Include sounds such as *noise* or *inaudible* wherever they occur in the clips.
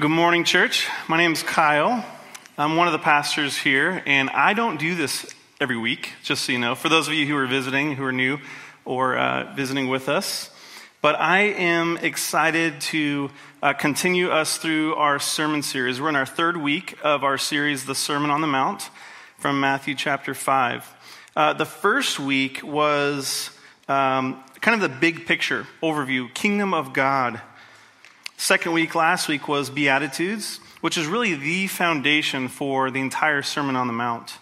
Good morning, church. My name is Kyle. I'm one of the pastors here, and I don't do this every week, just so you know, for those of you who are visiting, who are new, or uh, visiting with us. But I am excited to uh, continue us through our sermon series. We're in our third week of our series, The Sermon on the Mount, from Matthew chapter 5. Uh, the first week was um, kind of the big picture overview Kingdom of God. Second week, last week, was Beatitudes, which is really the foundation for the entire Sermon on the Mount.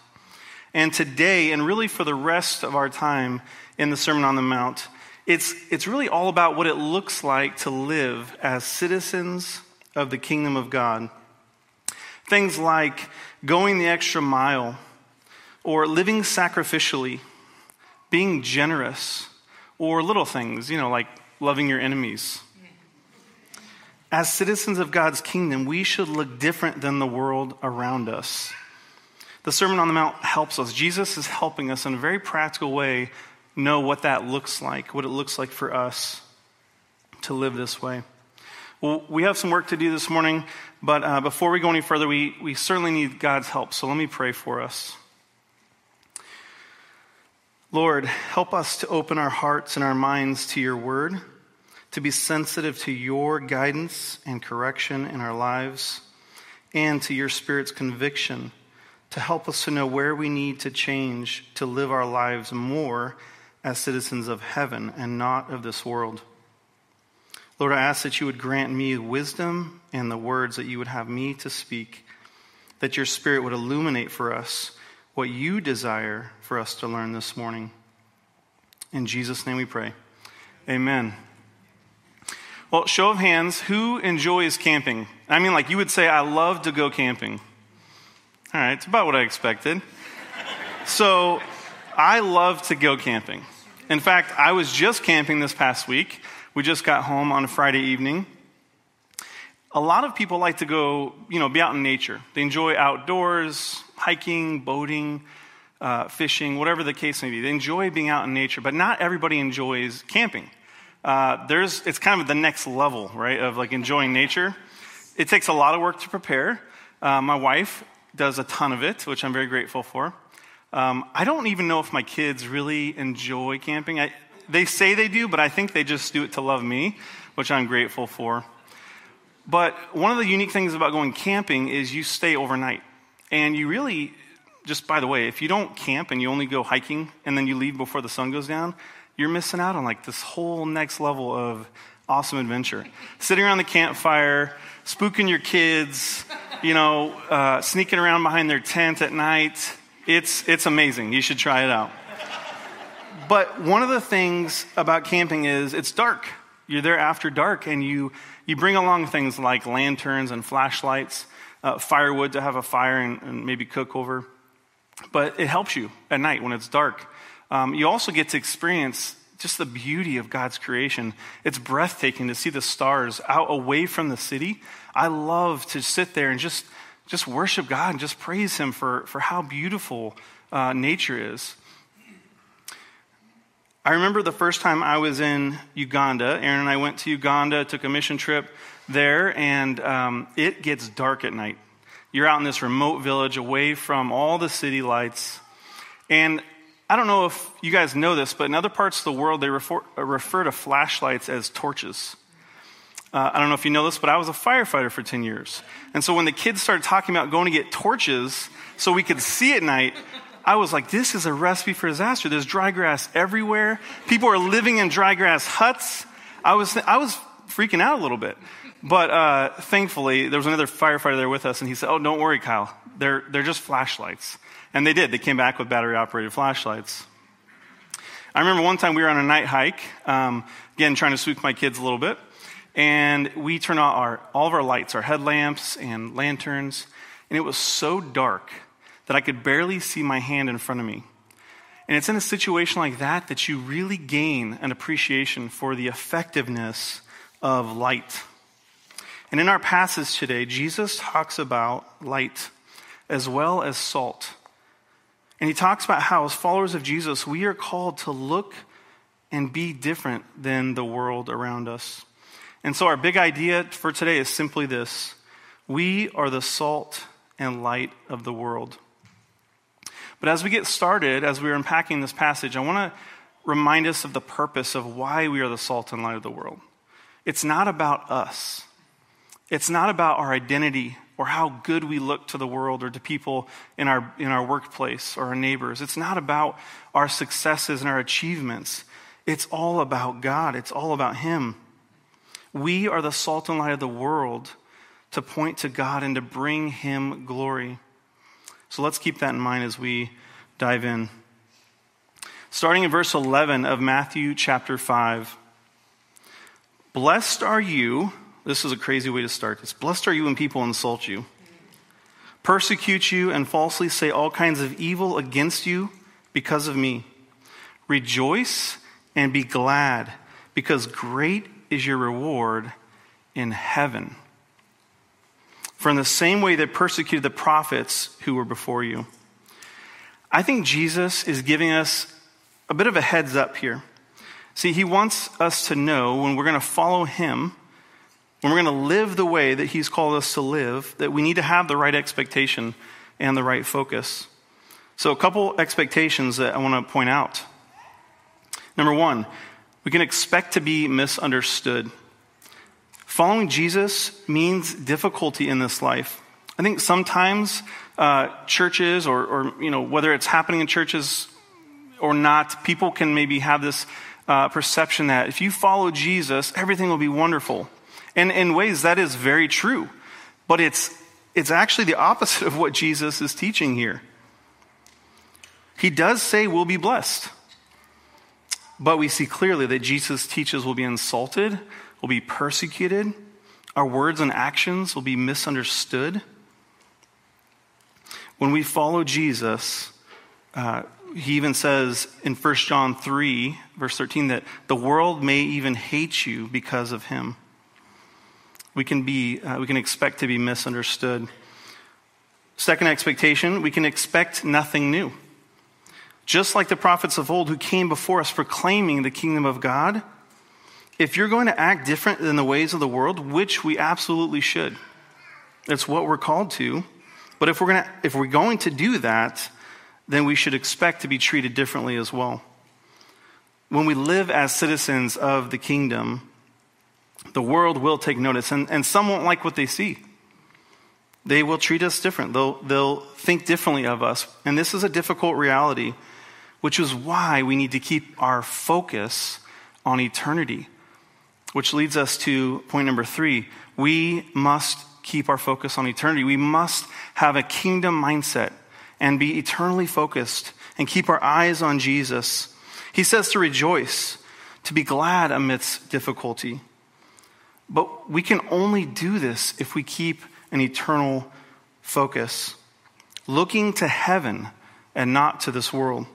And today, and really for the rest of our time in the Sermon on the Mount, it's, it's really all about what it looks like to live as citizens of the kingdom of God. Things like going the extra mile, or living sacrificially, being generous, or little things, you know, like loving your enemies as citizens of God's kingdom, we should look different than the world around us. The Sermon on the Mount helps us. Jesus is helping us in a very practical way know what that looks like, what it looks like for us to live this way. Well, we have some work to do this morning, but uh, before we go any further, we, we certainly need God's help. So let me pray for us. Lord, help us to open our hearts and our minds to your word to be sensitive to your guidance and correction in our lives, and to your Spirit's conviction to help us to know where we need to change to live our lives more as citizens of heaven and not of this world. Lord, I ask that you would grant me wisdom and the words that you would have me to speak, that your Spirit would illuminate for us what you desire for us to learn this morning. In Jesus' name we pray. Amen. Well, show of hands, who enjoys camping? I mean, like you would say, I love to go camping. All right, it's about what I expected. so, I love to go camping. In fact, I was just camping this past week. We just got home on a Friday evening. A lot of people like to go, you know, be out in nature. They enjoy outdoors, hiking, boating, uh, fishing, whatever the case may be. They enjoy being out in nature, but not everybody enjoys camping uh, there's, it's kind of the next level, right, of like enjoying nature. It takes a lot of work to prepare. Uh, my wife does a ton of it, which I'm very grateful for. Um, I don't even know if my kids really enjoy camping. I, they say they do, but I think they just do it to love me, which I'm grateful for. But one of the unique things about going camping is you stay overnight. And you really, just by the way, if you don't camp and you only go hiking and then you leave before the sun goes down, you're missing out on like this whole next level of awesome adventure. Sitting around the campfire, spooking your kids, you know, uh, sneaking around behind their tent at night. It's, it's amazing. You should try it out. But one of the things about camping is it's dark. You're there after dark, and you, you bring along things like lanterns and flashlights, uh, firewood to have a fire and, and maybe cook over. But it helps you at night when it's dark. Um, you also get to experience just the beauty of God's creation. It's breathtaking to see the stars out away from the city. I love to sit there and just, just worship God and just praise Him for, for how beautiful uh, nature is. I remember the first time I was in Uganda. Aaron and I went to Uganda, took a mission trip there, and um, it gets dark at night. You're out in this remote village away from all the city lights. And I don't know if you guys know this, but in other parts of the world, they refer, refer to flashlights as torches. Uh, I don't know if you know this, but I was a firefighter for 10 years. And so when the kids started talking about going to get torches so we could see at night, I was like, this is a recipe for disaster. There's dry grass everywhere. People are living in dry grass huts. I was, I was freaking out a little bit. But uh, thankfully, there was another firefighter there with us, and he said, Oh, don't worry, Kyle. They're, they're just flashlights. And they did. They came back with battery operated flashlights. I remember one time we were on a night hike, um, again, trying to spook my kids a little bit. And we turned on our, all of our lights, our headlamps and lanterns. And it was so dark that I could barely see my hand in front of me. And it's in a situation like that that you really gain an appreciation for the effectiveness of light. And in our passage today, Jesus talks about light as well as salt. And he talks about how, as followers of Jesus, we are called to look and be different than the world around us. And so, our big idea for today is simply this We are the salt and light of the world. But as we get started, as we're unpacking this passage, I want to remind us of the purpose of why we are the salt and light of the world. It's not about us, it's not about our identity or how good we look to the world or to people in our, in our workplace or our neighbors. It's not about our successes and our achievements. It's all about God, it's all about Him. We are the salt and light of the world to point to God and to bring Him glory. So let's keep that in mind as we dive in. Starting in verse 11 of Matthew chapter 5. Blessed are you. This is a crazy way to start this. Blessed are you when people insult you, persecute you, and falsely say all kinds of evil against you because of me. Rejoice and be glad, because great is your reward in heaven. For in the same way they persecuted the prophets who were before you. I think Jesus is giving us a bit of a heads up here. See, he wants us to know when we're going to follow him, when we're going to live the way that he's called us to live, that we need to have the right expectation and the right focus. So, a couple expectations that I want to point out. Number one, we can expect to be misunderstood. Following Jesus means difficulty in this life. I think sometimes uh, churches, or, or, you know, whether it's happening in churches or not, people can maybe have this uh, perception that if you follow Jesus, everything will be wonderful. And in ways, that is very true. But it's, it's actually the opposite of what Jesus is teaching here. He does say we'll be blessed. But we see clearly that Jesus teaches we'll be insulted, we'll be persecuted, our words and actions will be misunderstood. When we follow Jesus, uh, he even says in 1 John 3, verse 13, that the world may even hate you because of him. We can, be, uh, we can expect to be misunderstood. Second expectation, we can expect nothing new. Just like the prophets of old who came before us proclaiming the kingdom of God, if you're going to act different than the ways of the world, which we absolutely should, it's what we're called to. But if we're, gonna, if we're going to do that, then we should expect to be treated differently as well. When we live as citizens of the kingdom, the world will take notice, and, and some won't like what they see. They will treat us different. They'll, they'll think differently of us. And this is a difficult reality which is why we need to keep our focus on eternity. Which leads us to point number three. We must keep our focus on eternity. We must have a kingdom mindset and be eternally focused and keep our eyes on Jesus. He says to rejoice, to be glad amidst difficulty. But we can only do this if we keep an eternal focus, looking to heaven and not to this world.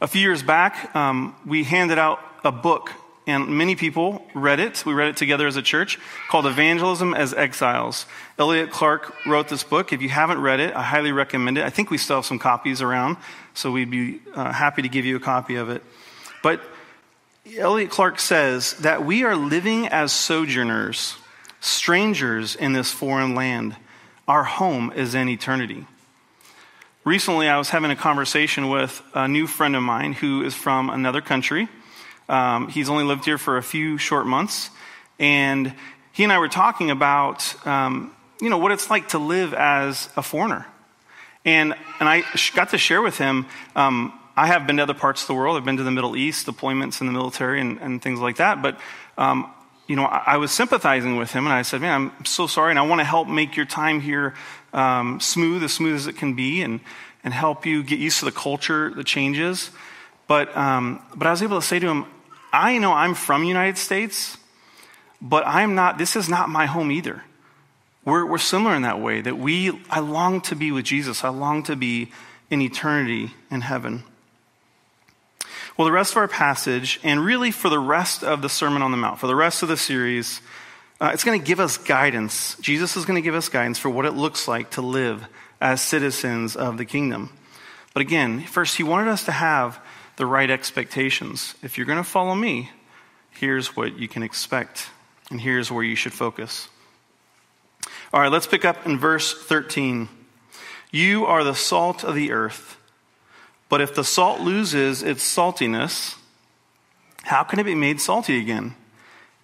A few years back, um, we handed out a book, and many people read it. We read it together as a church called Evangelism as Exiles. Elliot Clark wrote this book. If you haven't read it, I highly recommend it. I think we still have some copies around, so we'd be uh, happy to give you a copy of it. But Elliot Clark says that we are living as sojourners, strangers in this foreign land. Our home is in eternity. Recently, I was having a conversation with a new friend of mine who is from another country. Um, he's only lived here for a few short months. And he and I were talking about, um, you know, what it's like to live as a foreigner. And, and I got to share with him, um, I have been to other parts of the world. I've been to the Middle East, deployments in the military and, and things like that. But, um, you know, I, I, was sympathizing with him and I said, man, I'm so sorry. And I want to help make your time here um, smooth, as smooth as it can be, and, and help you get used to the culture, the changes. But, um, but I was able to say to him, I know I'm from United States, but I'm not, this is not my home either. We're, we're similar in that way that we, I long to be with Jesus. I long to be in eternity in heaven. Well, the rest of our passage, and really for the rest of the Sermon on the Mount, for the rest of the series, uh, it's going to give us guidance. Jesus is going to give us guidance for what it looks like to live as citizens of the kingdom. But again, first, he wanted us to have the right expectations. If you're going to follow me, here's what you can expect, and here's where you should focus. All right, let's pick up in verse 13. You are the salt of the earth. But if the salt loses its saltiness, how can it be made salty again?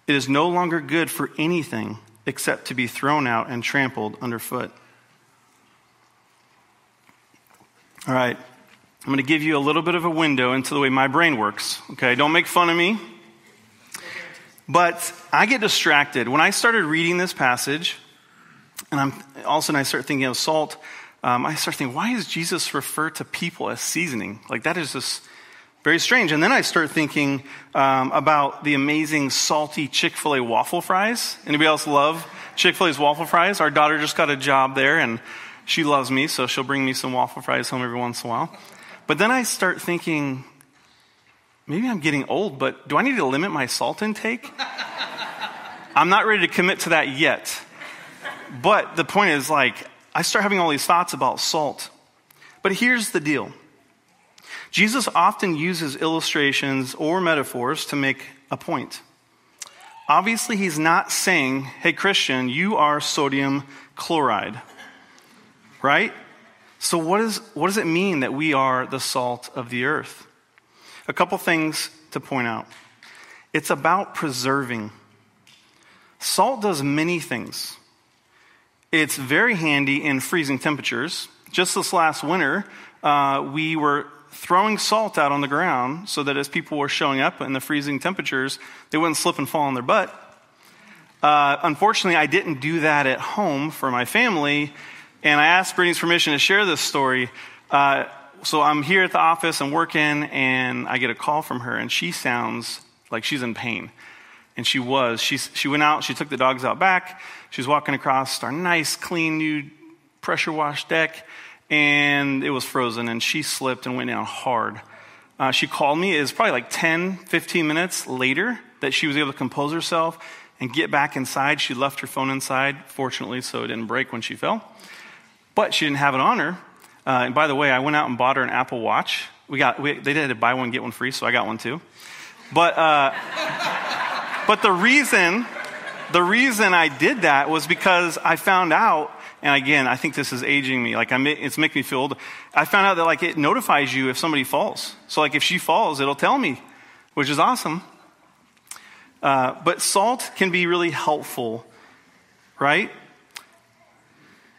It is no longer good for anything except to be thrown out and trampled underfoot. All right, I'm going to give you a little bit of a window into the way my brain works. Okay, don't make fun of me. But I get distracted. When I started reading this passage, and I'm, all of a sudden I start thinking of salt, um, I start thinking, why does Jesus refer to people as seasoning? Like, that is just very strange. And then I start thinking um, about the amazing salty Chick fil A waffle fries. Anybody else love Chick fil A's waffle fries? Our daughter just got a job there, and she loves me, so she'll bring me some waffle fries home every once in a while. But then I start thinking, maybe I'm getting old, but do I need to limit my salt intake? *laughs* I'm not ready to commit to that yet. But the point is, like, I start having all these thoughts about salt. But here's the deal Jesus often uses illustrations or metaphors to make a point. Obviously, he's not saying, hey, Christian, you are sodium chloride, right? So, what, is, what does it mean that we are the salt of the earth? A couple things to point out. It's about preserving. Salt does many things. It's very handy in freezing temperatures. Just this last winter, uh, we were throwing salt out on the ground so that as people were showing up in the freezing temperatures, they wouldn't slip and fall on their butt. Uh, unfortunately, I didn't do that at home for my family, and I asked Brittany's permission to share this story. Uh, so I'm here at the office, I'm working, and I get a call from her, and she sounds like she's in pain. And she was. She, she went out, she took the dogs out back. She was walking across our nice, clean, new pressure wash deck, and it was frozen, and she slipped and went down hard. Uh, she called me. It was probably like 10, 15 minutes later that she was able to compose herself and get back inside. She left her phone inside, fortunately, so it didn't break when she fell. But she didn't have it on her. Uh, and by the way, I went out and bought her an Apple Watch. We got, we, they did buy one, get one free, so I got one too. But, uh, but the reason, the reason I did that was because I found out, and again, I think this is aging me. Like, I'm, it's making me feel old. I found out that like it notifies you if somebody falls. So like if she falls, it'll tell me, which is awesome. Uh, but salt can be really helpful, right?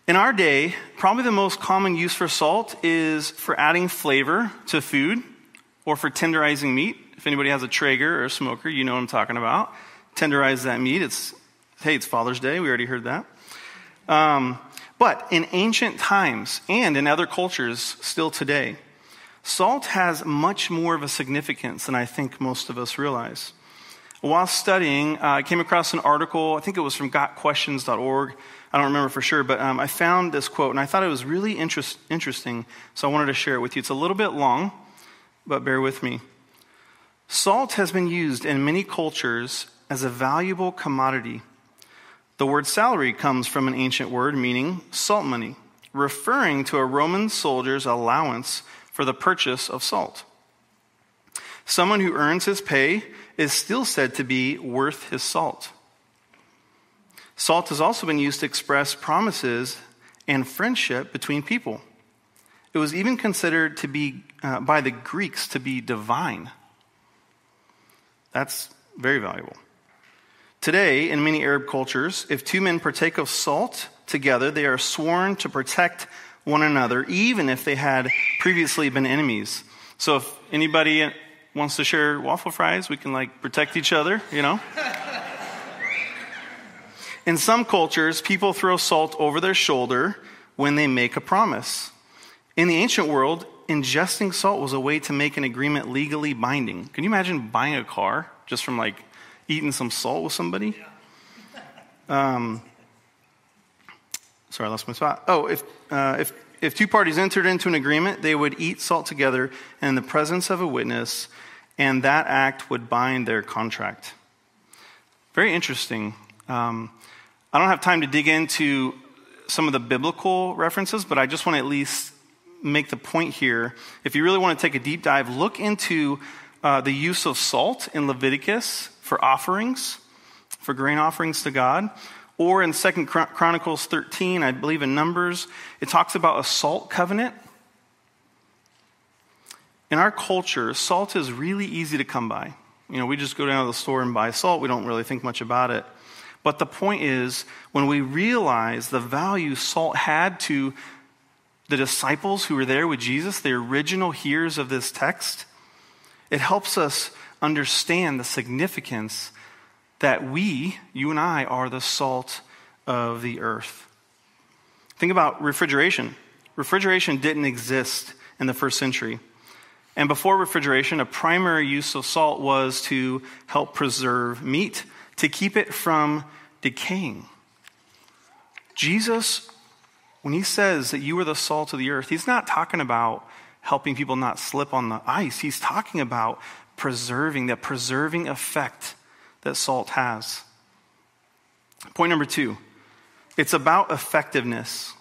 In our day, probably the most common use for salt is for adding flavor to food or for tenderizing meat. If anybody has a Traeger or a smoker, you know what I'm talking about. Tenderize that meat. It's, hey, it's Father's Day. We already heard that. Um, but in ancient times and in other cultures still today, salt has much more of a significance than I think most of us realize. While studying, uh, I came across an article, I think it was from gotquestions.org. I don't remember for sure, but um, I found this quote and I thought it was really interest, interesting, so I wanted to share it with you. It's a little bit long, but bear with me. Salt has been used in many cultures as a valuable commodity. The word salary comes from an ancient word meaning salt money, referring to a Roman soldier's allowance for the purchase of salt. Someone who earns his pay is still said to be worth his salt. Salt has also been used to express promises and friendship between people. It was even considered to be, uh, by the Greeks, to be divine. That's very valuable. Today, in many Arab cultures, if two men partake of salt together, they are sworn to protect one another, even if they had previously been enemies. So if anybody wants to share waffle fries, we can like protect each other, you know? *laughs* In some cultures, people throw salt over their shoulder when they make a promise. In the ancient world, ingesting salt was a way to make an agreement legally binding. Can you imagine buying a car just from like eating some salt with somebody? Um, sorry, I lost my spot. Oh, if, uh, if, if two parties entered into an agreement, they would eat salt together in the presence of a witness, and that act would bind their contract. Very interesting. Um, I don't have time to dig into some of the biblical references, but I just want to at least make the point here. If you really want to take a deep dive, look into uh, the use of salt in Leviticus for offerings, for grain offerings to God, Or in Second Chronicles 13, I believe in Numbers, it talks about a salt covenant. In our culture, salt is really easy to come by. You know, we just go down to the store and buy salt. We don't really think much about it. But the point is, when we realize the value salt had to the disciples who were there with Jesus, the original hearers of this text, it helps us understand the significance that we, you and I, are the salt of the earth. Think about refrigeration. Refrigeration didn't exist in the first century. And before refrigeration, a primary use of salt was to help preserve meat, to keep it from decaying. Jesus, when he says that you are the salt of the earth, he's not talking about helping people not slip on the ice. He's talking about preserving, that preserving effect that salt has. Point number two it's about effectiveness.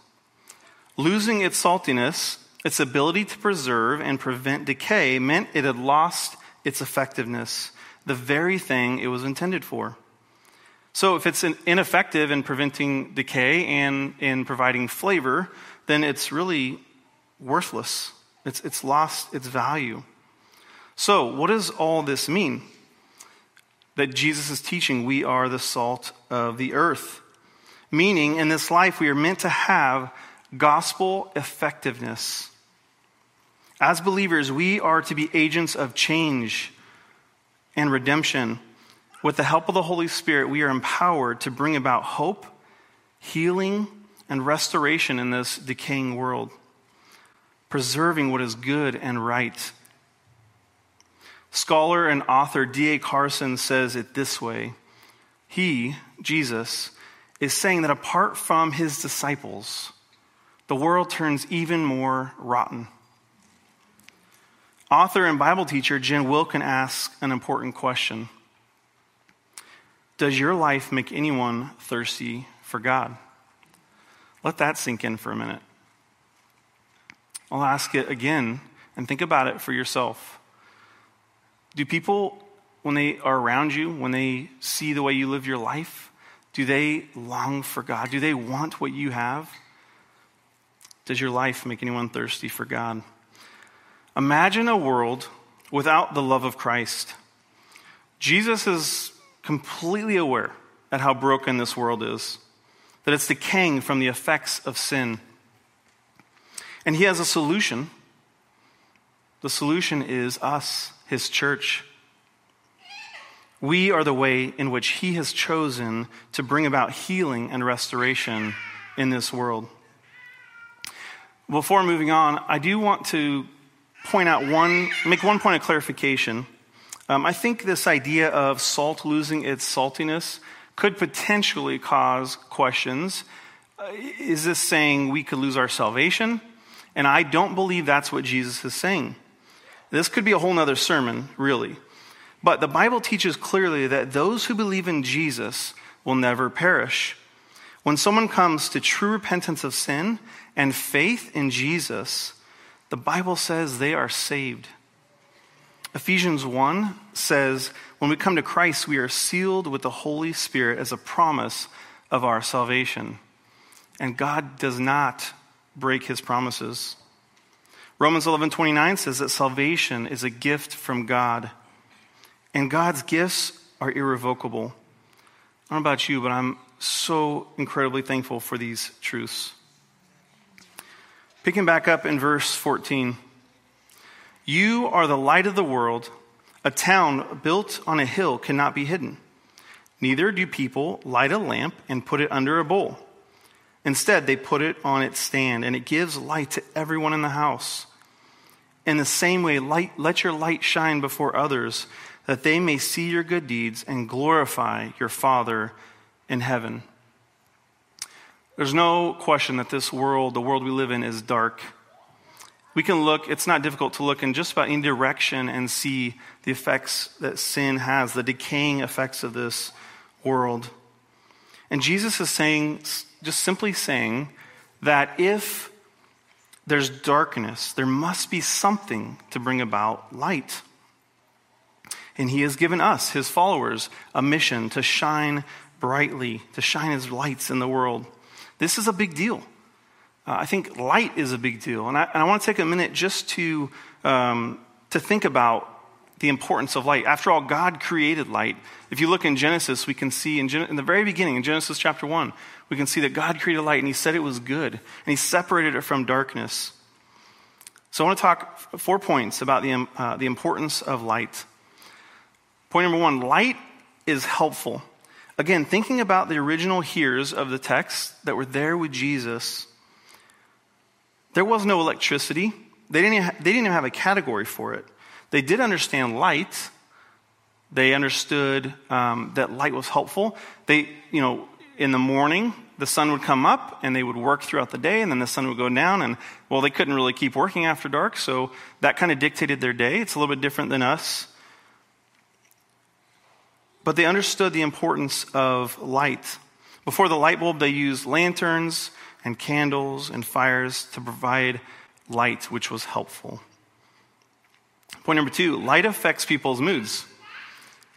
Losing its saltiness, its ability to preserve and prevent decay, meant it had lost its effectiveness, the very thing it was intended for. So, if it's ineffective in preventing decay and in providing flavor, then it's really worthless. It's, it's lost its value. So, what does all this mean? That Jesus is teaching we are the salt of the earth. Meaning, in this life, we are meant to have gospel effectiveness. As believers, we are to be agents of change and redemption. With the help of the Holy Spirit, we are empowered to bring about hope, healing, and restoration in this decaying world, preserving what is good and right. Scholar and author D.A. Carson says it this way He, Jesus, is saying that apart from his disciples, the world turns even more rotten. Author and Bible teacher Jen Wilkin asks an important question Does your life make anyone thirsty for God? Let that sink in for a minute. I'll ask it again and think about it for yourself. Do people, when they are around you, when they see the way you live your life, do they long for God? Do they want what you have? Does your life make anyone thirsty for God? Imagine a world without the love of Christ. Jesus is completely aware at how broken this world is, that it's decaying from the effects of sin. And he has a solution. The solution is us, his church. We are the way in which He has chosen to bring about healing and restoration in this world. Before moving on, I do want to point out one, make one point of clarification. Um, I think this idea of salt losing its saltiness could potentially cause questions. Uh, is this saying we could lose our salvation? And I don't believe that's what Jesus is saying. This could be a whole other sermon, really. But the Bible teaches clearly that those who believe in Jesus will never perish. When someone comes to true repentance of sin and faith in Jesus, the Bible says they are saved. Ephesians 1 says, when we come to Christ, we are sealed with the Holy Spirit as a promise of our salvation. And God does not break his promises. Romans 11:29 says that salvation is a gift from God and God's gifts are irrevocable. I don't know about you, but I'm so incredibly thankful for these truths. Picking back up in verse 14 You are the light of the world. A town built on a hill cannot be hidden. Neither do people light a lamp and put it under a bowl. Instead, they put it on its stand, and it gives light to everyone in the house. In the same way, light, let your light shine before others that they may see your good deeds and glorify your Father in heaven. There's no question that this world, the world we live in, is dark. We can look, it's not difficult to look in just about any direction and see the effects that sin has, the decaying effects of this world. And Jesus is saying, just simply saying, that if there's darkness, there must be something to bring about light. And he has given us, his followers, a mission to shine brightly, to shine as lights in the world. This is a big deal. Uh, I think light is a big deal. And I, and I want to take a minute just to, um, to think about the importance of light. After all, God created light. If you look in Genesis, we can see in, Gen- in the very beginning, in Genesis chapter 1, we can see that God created light and He said it was good, and He separated it from darkness. So I want to talk four points about the, uh, the importance of light. Point number one light is helpful. Again, thinking about the original hearers of the text that were there with Jesus, there was no electricity. They didn't, they didn't even have a category for it. They did understand light. They understood um, that light was helpful. They, you know, in the morning, the sun would come up and they would work throughout the day, and then the sun would go down. And, well, they couldn't really keep working after dark, so that kind of dictated their day. It's a little bit different than us. But they understood the importance of light. Before the light bulb, they used lanterns and candles and fires to provide light, which was helpful. Point number two light affects people's moods.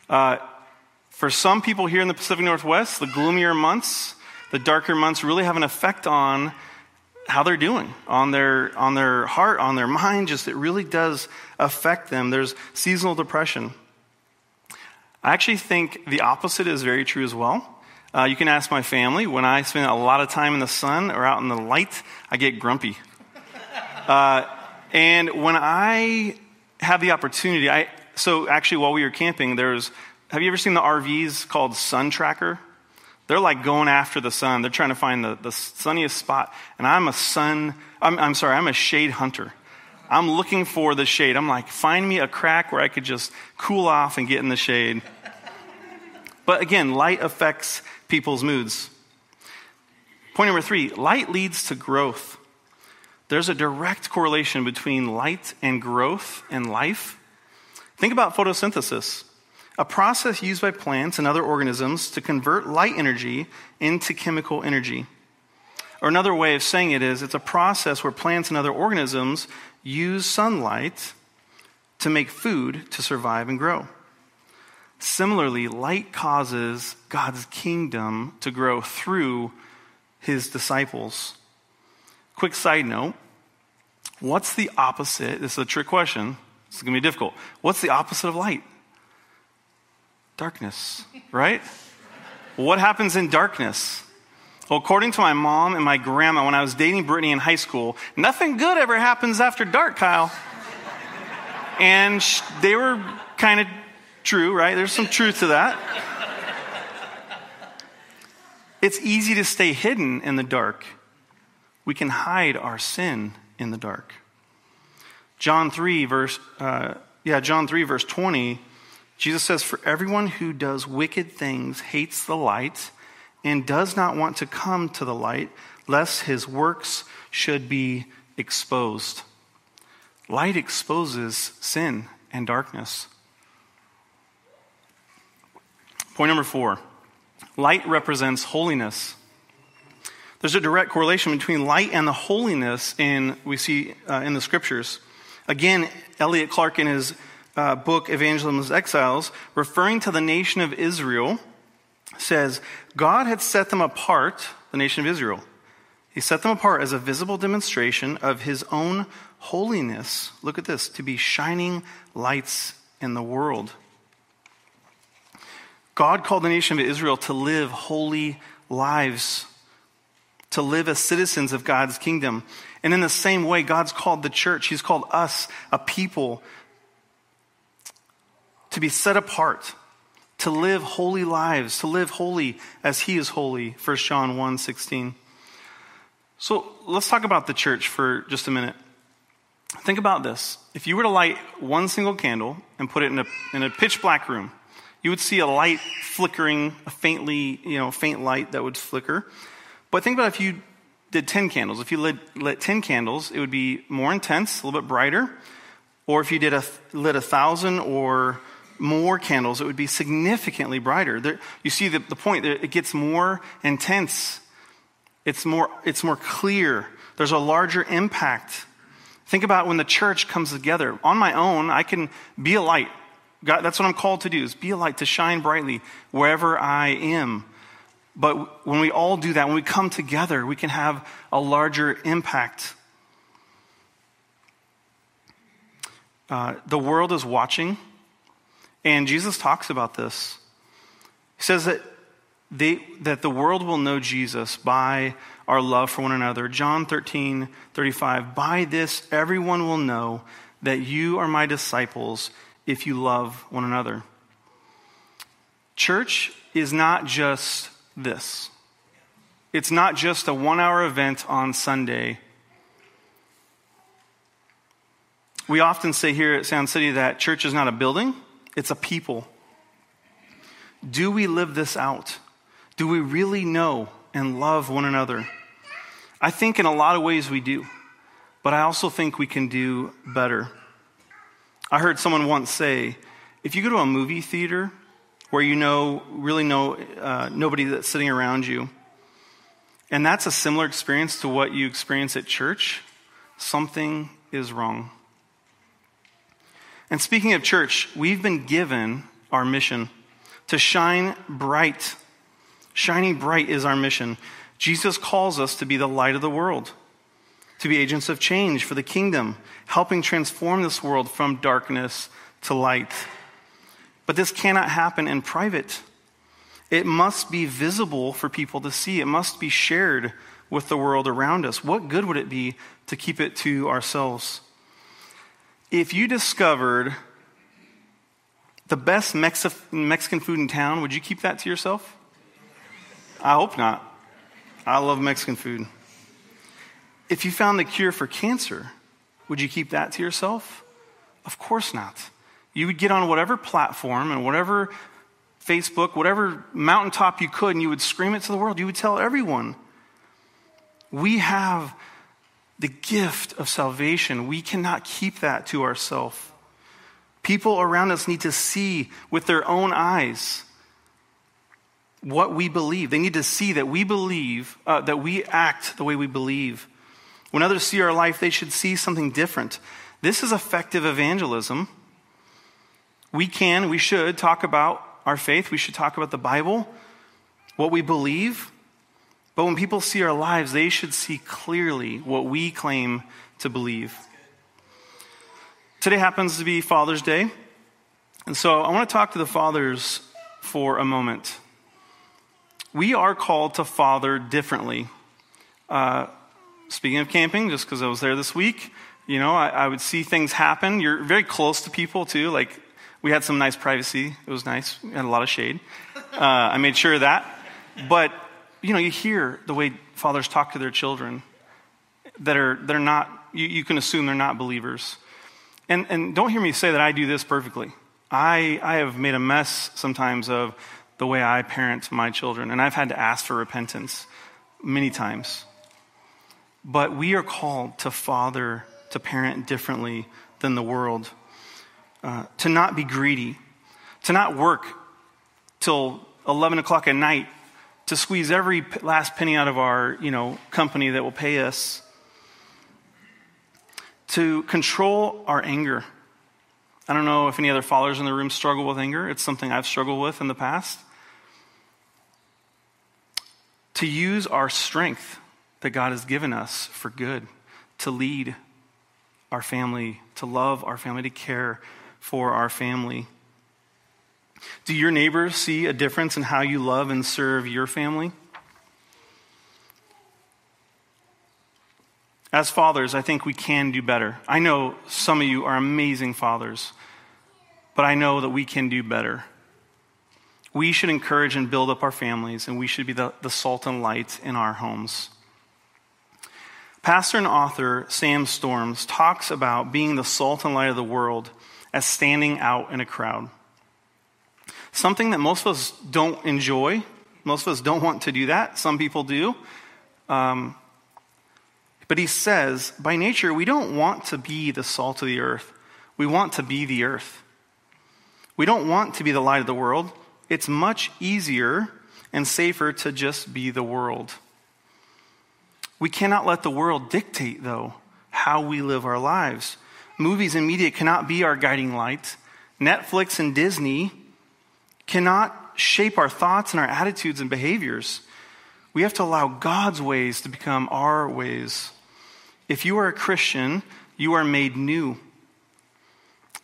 Uh, for some people here in the Pacific Northwest, the gloomier months, the darker months really have an effect on how they're doing, on their, on their heart, on their mind. Just it really does affect them. There's seasonal depression. I actually think the opposite is very true as well. Uh, you can ask my family. When I spend a lot of time in the sun or out in the light, I get grumpy. Uh, and when I have the opportunity, I so actually while we were camping, there's have you ever seen the RVs called Sun Tracker? They're like going after the sun. They're trying to find the, the sunniest spot. And I'm a sun, I'm, I'm sorry, I'm a shade hunter. I'm looking for the shade. I'm like, find me a crack where I could just cool off and get in the shade. But again, light affects people's moods. Point number three light leads to growth. There's a direct correlation between light and growth and life. Think about photosynthesis a process used by plants and other organisms to convert light energy into chemical energy. Or another way of saying it is it's a process where plants and other organisms use sunlight to make food to survive and grow. Similarly, light causes God's kingdom to grow through his disciples. Quick side note what's the opposite? This is a trick question. This is going to be difficult. What's the opposite of light? Darkness, right? what happens in darkness? Well, according to my mom and my grandma, when I was dating Brittany in high school, nothing good ever happens after dark, Kyle. and they were kind of true, right? There's some truth to that. It's easy to stay hidden in the dark. We can hide our sin in the dark. John 3, verse, uh, yeah, John 3, verse 20 Jesus says, For everyone who does wicked things hates the light and does not want to come to the light, lest his works should be exposed. Light exposes sin and darkness. Point number four light represents holiness. There's a direct correlation between light and the holiness in we see uh, in the scriptures. Again, Elliot Clark in his uh, book, Evangelism as Exiles, referring to the nation of Israel, says, God had set them apart, the nation of Israel. He set them apart as a visible demonstration of his own holiness. Look at this to be shining lights in the world. God called the nation of Israel to live holy lives, to live as citizens of God's kingdom. And in the same way, God's called the church, He's called us a people to be set apart, to live holy lives, to live holy as he is holy, 1 John 1 16. So let's talk about the church for just a minute. Think about this. If you were to light one single candle and put it in a, in a pitch black room, you would see a light flickering, a faintly, you know, faint light that would flicker. But think about if you did 10 candles. If you lit, lit 10 candles, it would be more intense, a little bit brighter. Or if you did a, lit a thousand or more candles, it would be significantly brighter. There, you see the, the point, it gets more intense. It's more, it's more clear. There's a larger impact. Think about when the church comes together. On my own, I can be a light. God, that's what I'm called to do, is be a light, to shine brightly wherever I am. But when we all do that, when we come together, we can have a larger impact. Uh, the world is watching, and Jesus talks about this. He says that, they, that the world will know Jesus by our love for one another. John 13, 35. By this, everyone will know that you are my disciples if you love one another. Church is not just this. It's not just a one hour event on Sunday. We often say here at Sound City that church is not a building, it's a people. Do we live this out? Do we really know and love one another? I think in a lot of ways we do, but I also think we can do better. I heard someone once say if you go to a movie theater where you know, really know uh, nobody that's sitting around you, and that's a similar experience to what you experience at church, something is wrong. And speaking of church, we've been given our mission to shine bright. Shining bright is our mission. Jesus calls us to be the light of the world, to be agents of change for the kingdom, helping transform this world from darkness to light. But this cannot happen in private. It must be visible for people to see. It must be shared with the world around us. What good would it be to keep it to ourselves? If you discovered the best Mexican food in town, would you keep that to yourself? I hope not. I love Mexican food. If you found the cure for cancer, would you keep that to yourself? Of course not. You would get on whatever platform and whatever Facebook, whatever mountaintop you could, and you would scream it to the world. You would tell everyone. We have the gift of salvation. We cannot keep that to ourselves. People around us need to see with their own eyes what we believe. They need to see that we believe, uh, that we act the way we believe. When others see our life, they should see something different. This is effective evangelism. We can, we should talk about our faith. We should talk about the Bible, what we believe. But when people see our lives, they should see clearly what we claim to believe. Today happens to be Father's Day. And so I want to talk to the fathers for a moment. We are called to father differently. Uh, speaking of camping, just because I was there this week, you know, I, I, would see things happen. You're very close to people, too. Like, we had some nice privacy. It was nice. We had a lot of shade. Uh, I made sure of that. But, you know, you hear the way fathers talk to their children that are, that are not, you, you can assume they're not believers. And, and don't hear me say that I do this perfectly. I, I have made a mess sometimes of the way I parent my children, and I've had to ask for repentance many times. But we are called to father, to parent differently than the world, uh, to not be greedy, to not work till 11 o'clock at night to squeeze every last penny out of our you know, company that will pay us to control our anger. I don't know if any other followers in the room struggle with anger. It's something I've struggled with in the past. To use our strength that God has given us for good, to lead our family, to love our family, to care for our family. Do your neighbors see a difference in how you love and serve your family? As fathers, I think we can do better. I know some of you are amazing fathers, but I know that we can do better. We should encourage and build up our families, and we should be the, the salt and light in our homes. Pastor and author Sam Storms talks about being the salt and light of the world as standing out in a crowd. Something that most of us don't enjoy. Most of us don't want to do that. Some people do. Um, but he says, by nature, we don't want to be the salt of the earth. We want to be the earth. We don't want to be the light of the world. It's much easier and safer to just be the world. We cannot let the world dictate, though, how we live our lives. Movies and media cannot be our guiding light. Netflix and Disney cannot shape our thoughts and our attitudes and behaviors. We have to allow God's ways to become our ways. If you are a Christian, you are made new,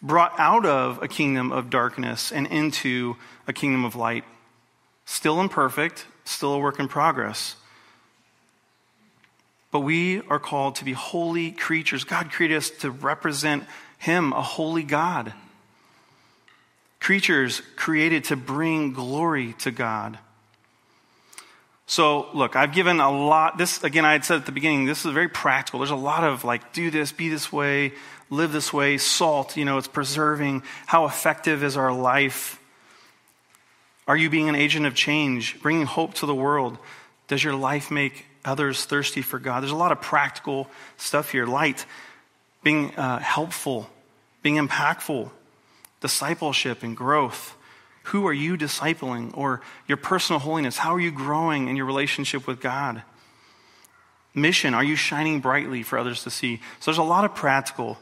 brought out of a kingdom of darkness and into a kingdom of light. Still imperfect, still a work in progress. But we are called to be holy creatures. God created us to represent Him, a holy God. Creatures created to bring glory to God. So, look, I've given a lot. This, again, I had said at the beginning, this is very practical. There's a lot of like, do this, be this way, live this way. Salt, you know, it's preserving. How effective is our life? Are you being an agent of change, bringing hope to the world? Does your life make others thirsty for God? There's a lot of practical stuff here. Light, being uh, helpful, being impactful, discipleship and growth. Who are you discipling? Or your personal holiness? How are you growing in your relationship with God? Mission, are you shining brightly for others to see? So there's a lot of practical.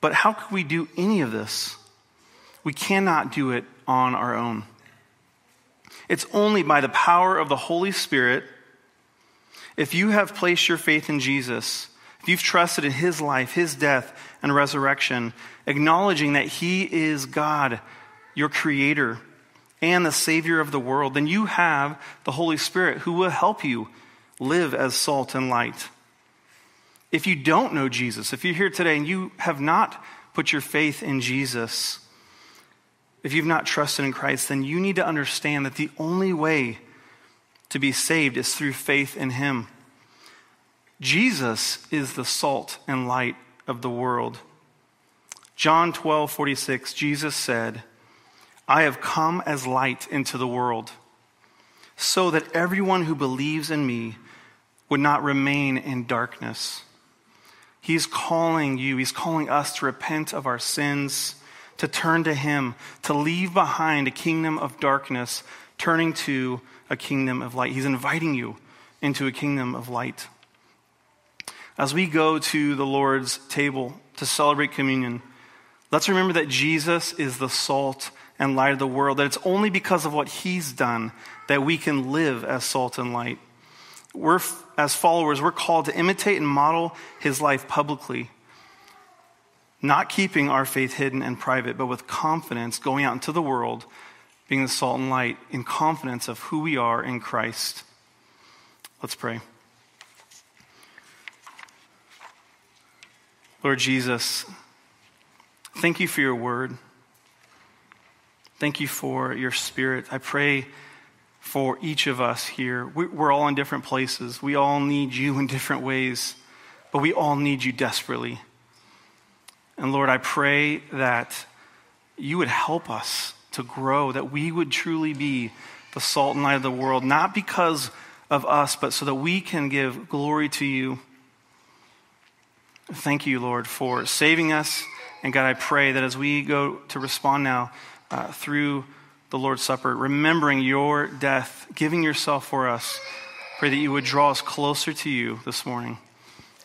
But how could we do any of this? We cannot do it on our own. It's only by the power of the Holy Spirit. If you have placed your faith in Jesus, if you've trusted in his life, his death, and resurrection, acknowledging that he is God your creator, and the Savior of the world, then you have the Holy Spirit who will help you live as salt and light. If you don't know Jesus, if you're here today and you have not put your faith in Jesus, if you've not trusted in Christ, then you need to understand that the only way to be saved is through faith in Him. Jesus is the salt and light of the world. John 12, 46, Jesus said, I have come as light into the world, so that everyone who believes in me would not remain in darkness. He's calling you, he's calling us to repent of our sins, to turn to him, to leave behind a kingdom of darkness, turning to a kingdom of light. He's inviting you into a kingdom of light. As we go to the Lord's table to celebrate communion, let's remember that Jesus is the salt and light of the world, that it's only because of what he's done that we can live as salt and light. We're, as followers, we're called to imitate and model his life publicly, not keeping our faith hidden and private, but with confidence going out into the world, being the salt and light in confidence of who we are in Christ. Let's pray. Lord Jesus, thank you for your word. Thank you for your spirit. I pray for each of us here. We're all in different places. We all need you in different ways, but we all need you desperately. And Lord, I pray that you would help us to grow, that we would truly be the salt and light of the world, not because of us, but so that we can give glory to you. Thank you, Lord, for saving us. And God, I pray that as we go to respond now, uh, through the Lord's Supper, remembering your death, giving yourself for us. Pray that you would draw us closer to you this morning.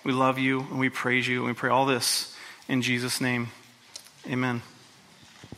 We love you and we praise you and we pray all this in Jesus' name. Amen.